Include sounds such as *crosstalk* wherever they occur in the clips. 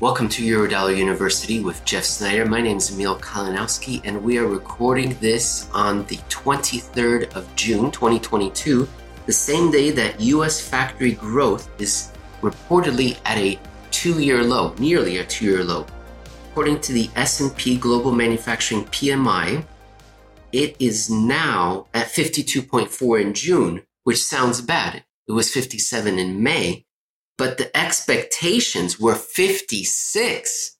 Welcome to Eurodollar University with Jeff Snider. My name is Emil Kalinowski, and we are recording this on the 23rd of June, 2022, the same day that U.S. factory growth is reportedly at a two-year low, nearly a two-year low. According to the S&P Global Manufacturing PMI, it is now at 52.4 in June, which sounds bad. It was 57 in May, but the expectations were 56.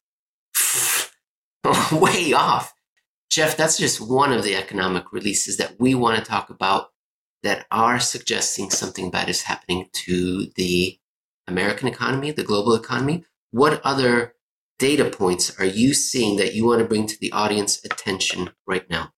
*laughs* Way off. Jeff, that's just one of the economic releases that we want to talk about that are suggesting something bad is happening to the American economy, the global economy. What other data points are you seeing that you want to bring to the audience attention right now?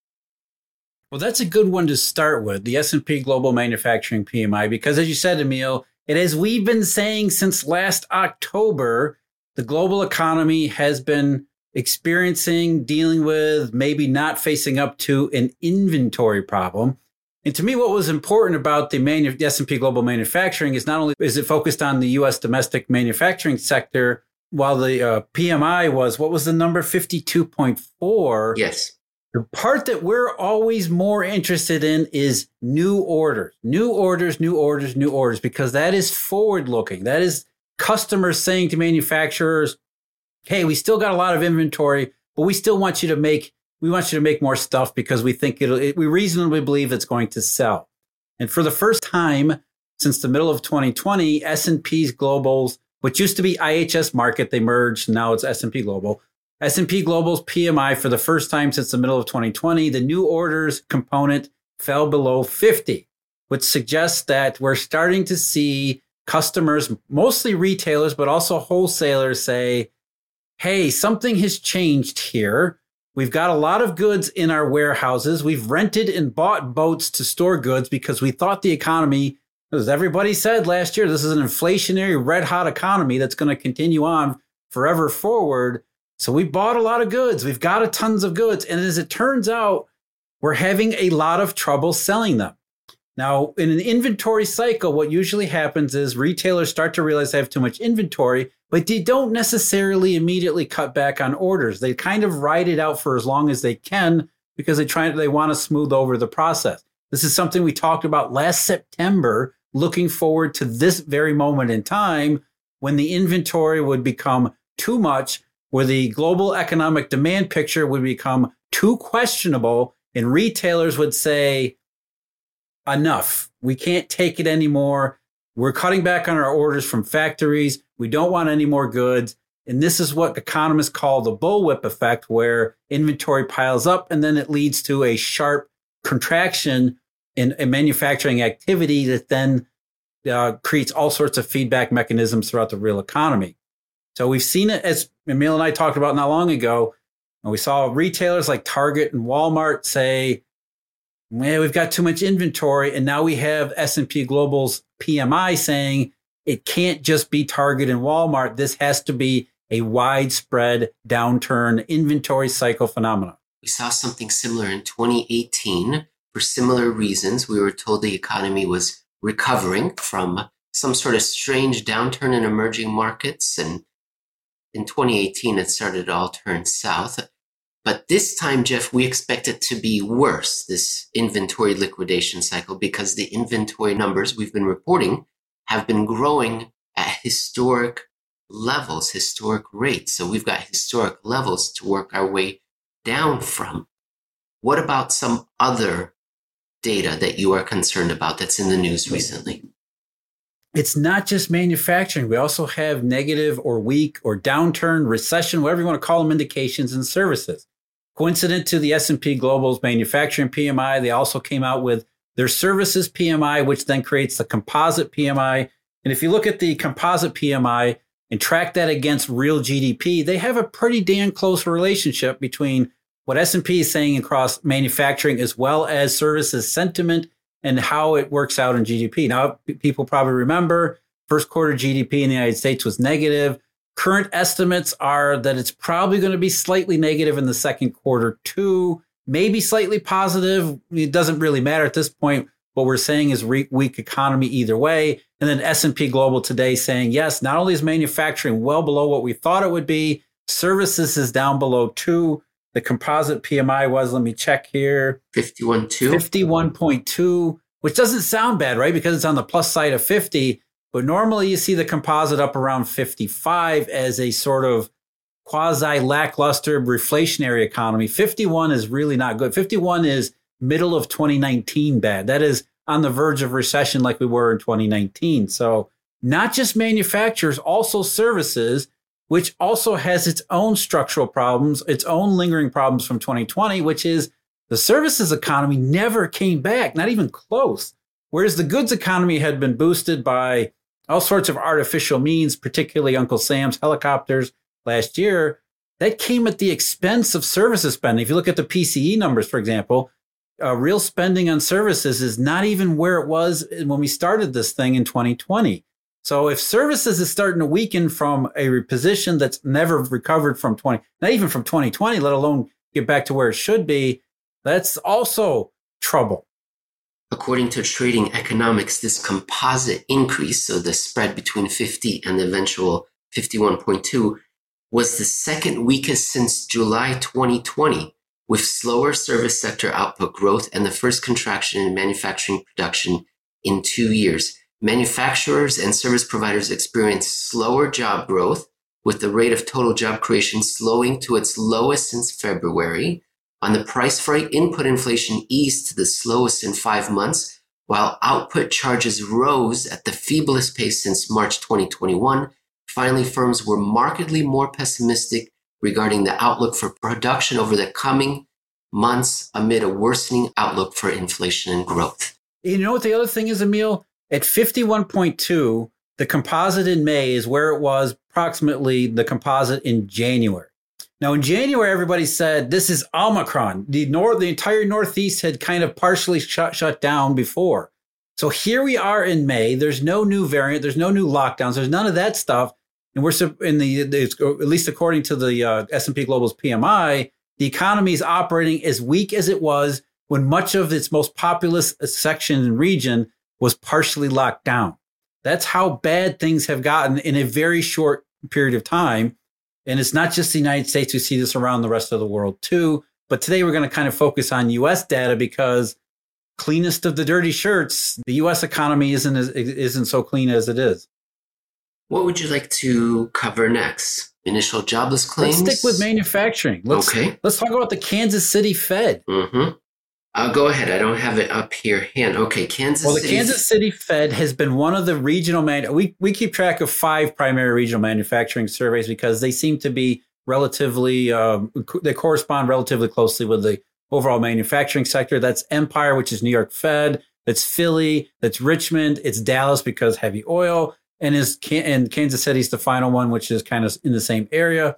Well, that's a good one to start with, the S&P Global Manufacturing PMI, because as you said, Emil, and as we've been saying since last October, the global economy has been experiencing, dealing with, maybe not facing up to an inventory problem. And to me, what was important about the, S&P Global Manufacturing is not only is it focused on the U.S. domestic manufacturing sector, while the uh, PMI was what was the number fifty two point four. Yes. The part that we're always more interested in is new orders, new orders, new orders, new orders, because that is forward looking. That is customers saying to manufacturers, Hey, we still got a lot of inventory, but we still want you to make, we want you to make more stuff because we think it'll, it, we reasonably believe it's going to sell. And for the first time since the middle of 2020, S&P's globals, which used to be IHS Markit, they merged. Now it's S&P Global. S&P Global's PMI for the first time since the middle of 2020, the new orders component fell below 50, which suggests that we're starting to see customers, mostly retailers, but also wholesalers say, Hey, something has changed here. We've got a lot of goods in our warehouses. We've rented and bought boats to store goods because we thought the economy, as everybody said last year, this is an inflationary, red hot economy that's going to continue on forever forward. So we bought a lot of goods. We've got a tons of goods. And as it turns out, we're having a lot of trouble selling them. Now, in an inventory cycle, what usually happens is retailers start to realize they have too much inventory, but they don't necessarily immediately cut back on orders. They kind of ride it out for as long as they can because they try they want to smooth over the process. This is something we talked about last September, looking forward to this very moment in time when the inventory would become too much where the global economic demand picture would become too questionable and retailers would say, enough. We can't take it anymore. We're cutting back on our orders from factories. We don't want any more goods. And this is what economists call the bullwhip effect, where inventory piles up and then it leads to a sharp contraction in, in manufacturing activity that then uh, creates all sorts of feedback mechanisms throughout the real economy. So we've seen it as Emil and I talked about not long ago. And we saw retailers like Target and Walmart say, "Man, we've got too much inventory." And now we have S&P Global's PMI saying it can't just be Target and Walmart. This has to be a widespread downturn inventory cycle phenomenon. We saw something similar in 2018 for similar reasons. We were told the economy was recovering from some sort of strange downturn in emerging markets and in 2018, it started to all turn south. But this time, Jeff, we expect it to be worse, this inventory liquidation cycle, because the inventory numbers we've been reporting have been growing at historic levels, historic rates. So we've got historic levels to work our way down from. What about some other data that you are concerned about that's in the news recently? It's not just manufacturing. We also have negative or weak or downturn, recession, whatever you want to call them, indications and services. Coincident to the S&P Global's manufacturing PMI, they also came out with their services PMI, which then creates the composite PMI. And if you look at the composite PMI and track that against real GDP, they have a pretty damn close relationship between what S&P is saying across manufacturing as well as services sentiment and how it works out in GDP. Now, people probably remember first quarter GDP in the United States was negative. Current estimates are that it's probably going to be slightly negative in the second quarter too, maybe slightly positive. It doesn't really matter at this point. what we're saying is re- weak economy either way. And then S&P Global today saying, yes, not only is manufacturing well below what we thought it would be, services is down below two. The composite PMI was, let me check here. 51.2. 51.2, which doesn't sound bad, right? Because it's on the plus side of 50. But normally you see the composite up around 55 as a sort of quasi lackluster reflationary economy. 51 is really not good. 51 is middle of 2019 bad. That is on the verge of recession like we were in 2019. So not just manufacturers, also services, which also has its own structural problems, its own lingering problems from 2020, which is the services economy never came back, not even close. Whereas the goods economy had been boosted by all sorts of artificial means, particularly Uncle Sam's helicopters last year, that came at the expense of services spending. If you look at the PCE numbers, for example, uh, real spending on services is not even where it was when we started this thing in 2020. So if services is starting to weaken from a position that's never recovered from 20, not even from 2020, let alone get back to where it should be, that's also trouble. According to trading economics, this composite increase, so the spread between 50 and the eventual 51.2, was the second weakest since July 2020 with slower service sector output growth and the first contraction in manufacturing production in two years. Manufacturers and service providers experienced slower job growth, with the rate of total job creation slowing to its lowest since February. On the price freight, input inflation eased to the slowest in five months, while output charges rose at the feeblest pace since March 2021. Finally, firms were markedly more pessimistic regarding the outlook for production over the coming months amid a worsening outlook for inflation and growth. You know what the other thing is, Emil? At 51.2, the composite in May is where it was approximately the composite in January. Now, in January, everybody said this is Omicron. The north, the entire Northeast had kind of partially shut shut down before. So here we are in May. There's no new variant. There's no new lockdowns. There's none of that stuff and we're in the at least according to the uh, S&P Global's PMI, the economy is operating as weak as it was when much of its most populous section and region was partially locked down. That's how bad things have gotten in a very short period of time. And it's not just the United States. We see this around the rest of the world too. But today we're going to kind of focus on US data because cleanest of the dirty shirts, the US economy isn't, isn't so clean as it is. What would you like to cover next? Initial jobless claims? Let's stick with manufacturing. Let's, okay. Let's talk about the Kansas City Fed. Mm-hmm. Uh, go ahead. I don't have it up here. Hand. Okay, Kansas. Well, the City Kansas City Fed has been one of the regional man. We we keep track of five primary regional manufacturing surveys because they seem to be relatively. Um, they correspond relatively closely with the overall manufacturing sector. That's Empire, which is New York Fed. That's Philly. That's Richmond. It's Dallas because heavy oil and is and Kansas City's the final one, which is kind of in the same area.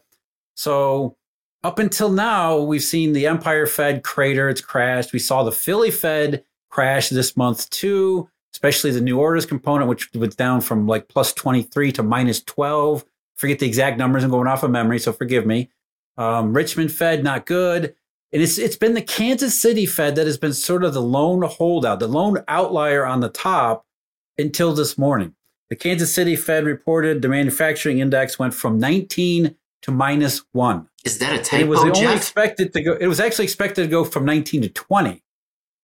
So up until now, we've seen the Empire Fed crater; it's crashed. We saw the Philly Fed crash this month too, especially the new orders component, which was down from like plus twenty three to minus twelve. Forget the exact numbers; I'm going off of memory, so forgive me. Um, Richmond Fed not good. And it's it's been the Kansas City Fed that has been sort of the lone holdout, the lone outlier on the top until this morning. The Kansas City Fed reported the manufacturing index went from 19 to minus one. Is that a typo? it was only Jeff? expected to go. It was actually expected to go from 19 to 20,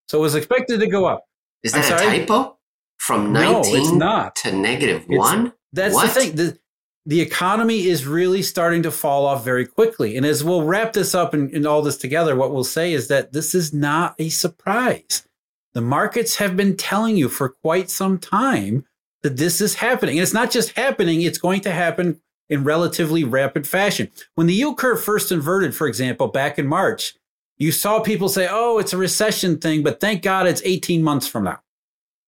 so it was expected to go up. Is that a typo? From 19 no, not. to negative one? That's what? the thing. The, the economy is really starting to fall off very quickly. And as we'll wrap this up and, and all this together, what we'll say is that this is not a surprise. The markets have been telling you for quite some time that this is happening. And it's not just happening, it's going to happen in relatively rapid fashion. When the yield curve first inverted, for example, back in March, you saw people say, oh, it's a recession thing, but thank God it's 18 months from now.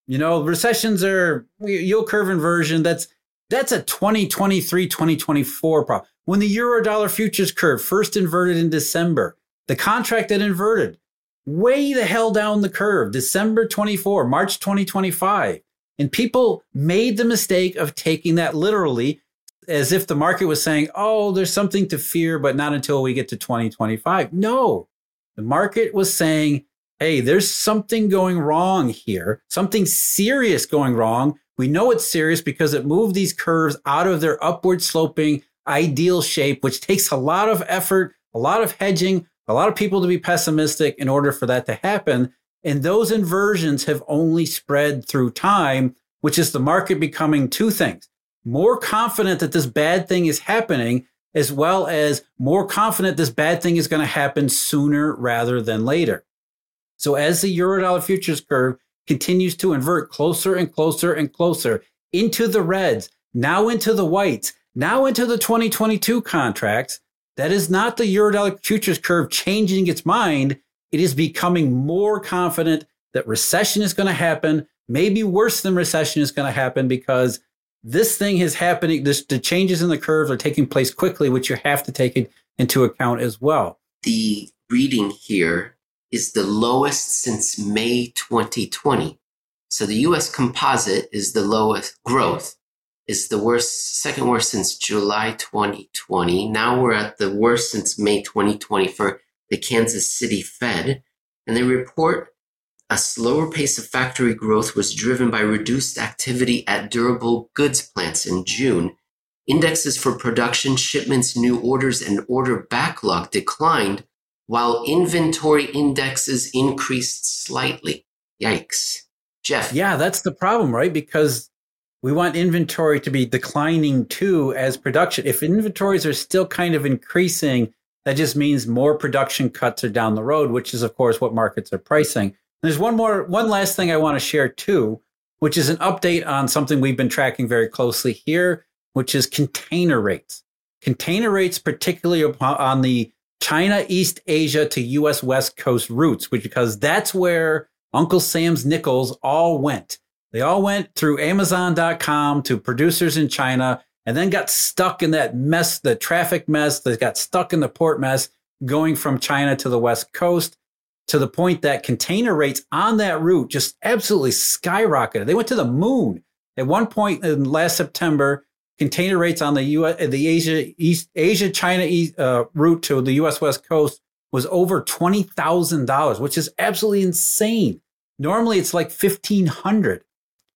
You know, recessions are yield curve inversion. That's that's a 2023, 2024 problem. When the Eurodollar futures curve first inverted in December, the contract that inverted way the hell down the curve, December 24, March 2025. And people made the mistake of taking that literally as if the market was saying, oh, there's something to fear, but not until we get to 2025. No, the market was saying hey, there's something going wrong here, something serious going wrong. We know it's serious because it moved these curves out of their upward sloping ideal shape, which takes a lot of effort, a lot of hedging, a lot of people to be pessimistic in order for that to happen. And those inversions have only spread through time, which is the market becoming two things more confident that this bad thing is happening, as well as more confident this bad thing is going to happen sooner rather than later. So as the Eurodollar futures curve continues to invert closer and closer and closer into the reds, now into the whites, now into the 2022 contracts, that is not the Eurodollar futures curve changing its mind. It is becoming more confident that recession is going to happen, maybe worse than recession is going to happen because this thing is happening. This, the changes in the curves are taking place quickly, which you have to take into account as well. The reading here is the lowest since May 2020. So the US composite is the lowest growth is the worst, second worst since July 2020. Now we're at the worst since May 2020 for the Kansas City Fed. And they report a slower pace of factory growth was driven by reduced activity at durable goods plants in June. Indexes for production, shipments, new orders, and order backlog declined, while inventory indexes increased slightly. Yikes. Jeff. Yeah, that's the problem, right? Because we want inventory to be declining too as production. If inventories are still kind of increasing, that just means more production cuts are down the road, which is, of course, what markets are pricing. There's one more, one last thing I want to share too, which is an update on something we've been tracking very closely here, which is container rates. Container rates, particularly on the China, East Asia to US West Coast routes, which because that's where Uncle Sam's nickels all went. They all went through Amazon.com to producers in China and then got stuck in that mess, the traffic mess. They got stuck in the port mess going from China to the West Coast to the point that container rates on that route just absolutely skyrocketed. They went to the moon. At one point in last September, container rates on the US, the Asia East Asia China uh, route to the US West Coast was over twenty thousand dollars, which is absolutely insane. Normally, it's like fifteen hundred.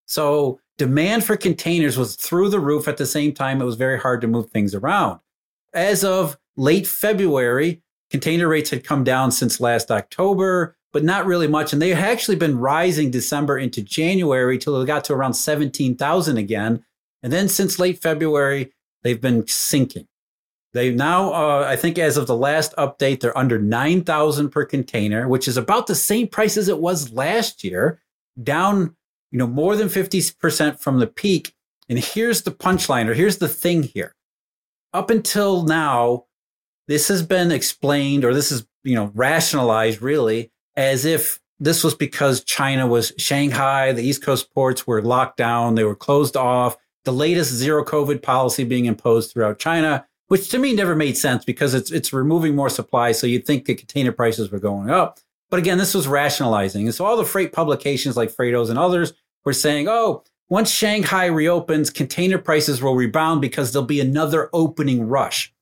So demand for containers was through the roof at the same time. It was very hard to move things around. As of late February, container rates had come down since last October, but not really much. And they had actually been rising December into January till they got to around 17,000 again. And then since late February, they've been sinking. They now, uh, I think, as of the last update, they're under 9,000 per container, which is about the same price as it was last year, down you know, more than 50% from the peak. And here's the punchline, or here's the thing here. Up until now, this has been explained, or this is, you know, rationalized really as if this was because China was Shanghai, the East Coast ports were locked down, they were closed off, the latest zero COVID policy being imposed throughout China, which to me never made sense because it's it's removing more supply. So you'd think the container prices were going up. But again, this was rationalizing. And so all the freight publications like Freightos and others were saying, oh, once Shanghai reopens, container prices will rebound because there'll be another opening rush.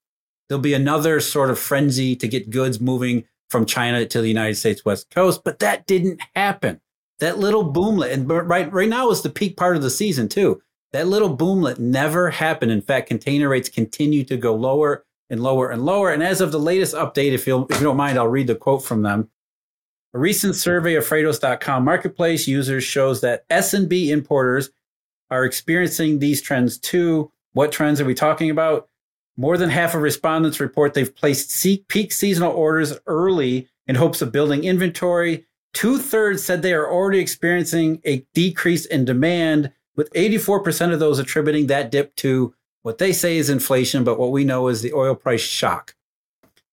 There'll be another sort of frenzy to get goods moving from China to the United States West Coast. But that didn't happen. That little boomlet, and right, right now is the peak part of the season too. That little boomlet never happened. In fact, container rates continue to go lower and lower and lower. And as of the latest update, if you if you don't mind, I'll read the quote from them. A recent survey of Freightos.com marketplace users shows that SMB importers are experiencing these trends too. What trends are we talking about? More than half of respondents report they've placed peak seasonal orders early in hopes of building inventory. Two thirds said they are already experiencing a decrease in demand, with 84% of those attributing that dip to what they say is inflation, but what we know is the oil price shock.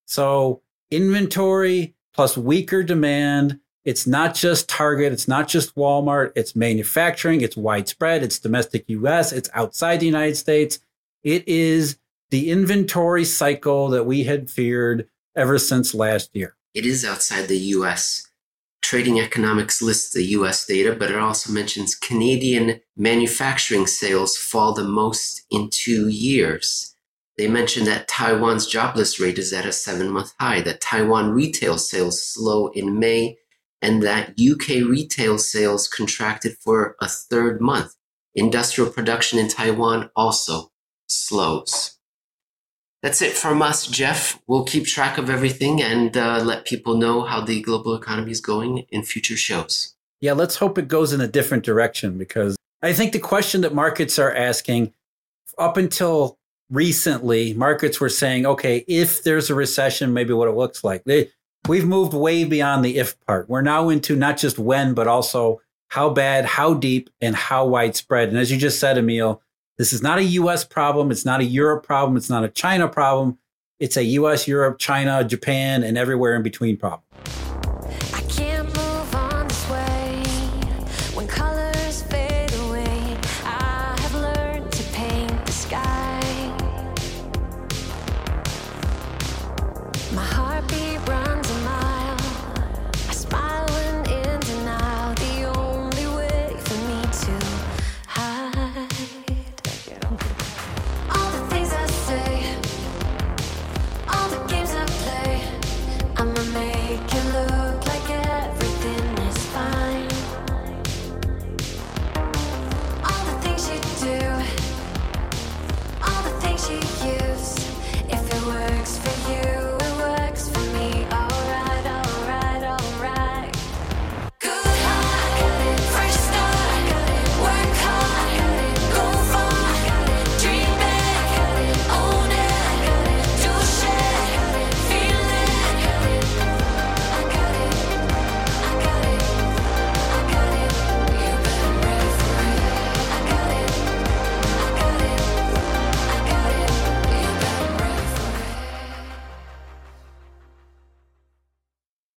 So, inventory plus weaker demand. It's not just Target, it's not just Walmart, it's manufacturing, it's widespread, it's domestic US, it's outside the United States. It is the inventory cycle that we had feared ever since last year. It is outside the US. Trading Economics lists the US data, but it also mentions Canadian manufacturing sales fall the most in two years. They mentioned that Taiwan's jobless rate is at a seven month high, that Taiwan retail sales slow in May, and that UK retail sales contracted for a third month. Industrial production in Taiwan also slows. That's it from us, Jeff. We'll keep track of everything and uh, let people know how the global economy is going in future shows. Yeah, let's hope it goes in a different direction because I think the question that markets are asking up until recently, markets were saying, okay, if there's a recession, maybe what it looks like. They, we've moved way beyond the if part. We're now into not just when, but also how bad, how deep, and how widespread. And as you just said, Emil, this is not a US problem. It's not a Europe problem. It's not a China problem. It's a US, Europe, China, Japan, and everywhere in between problem. Look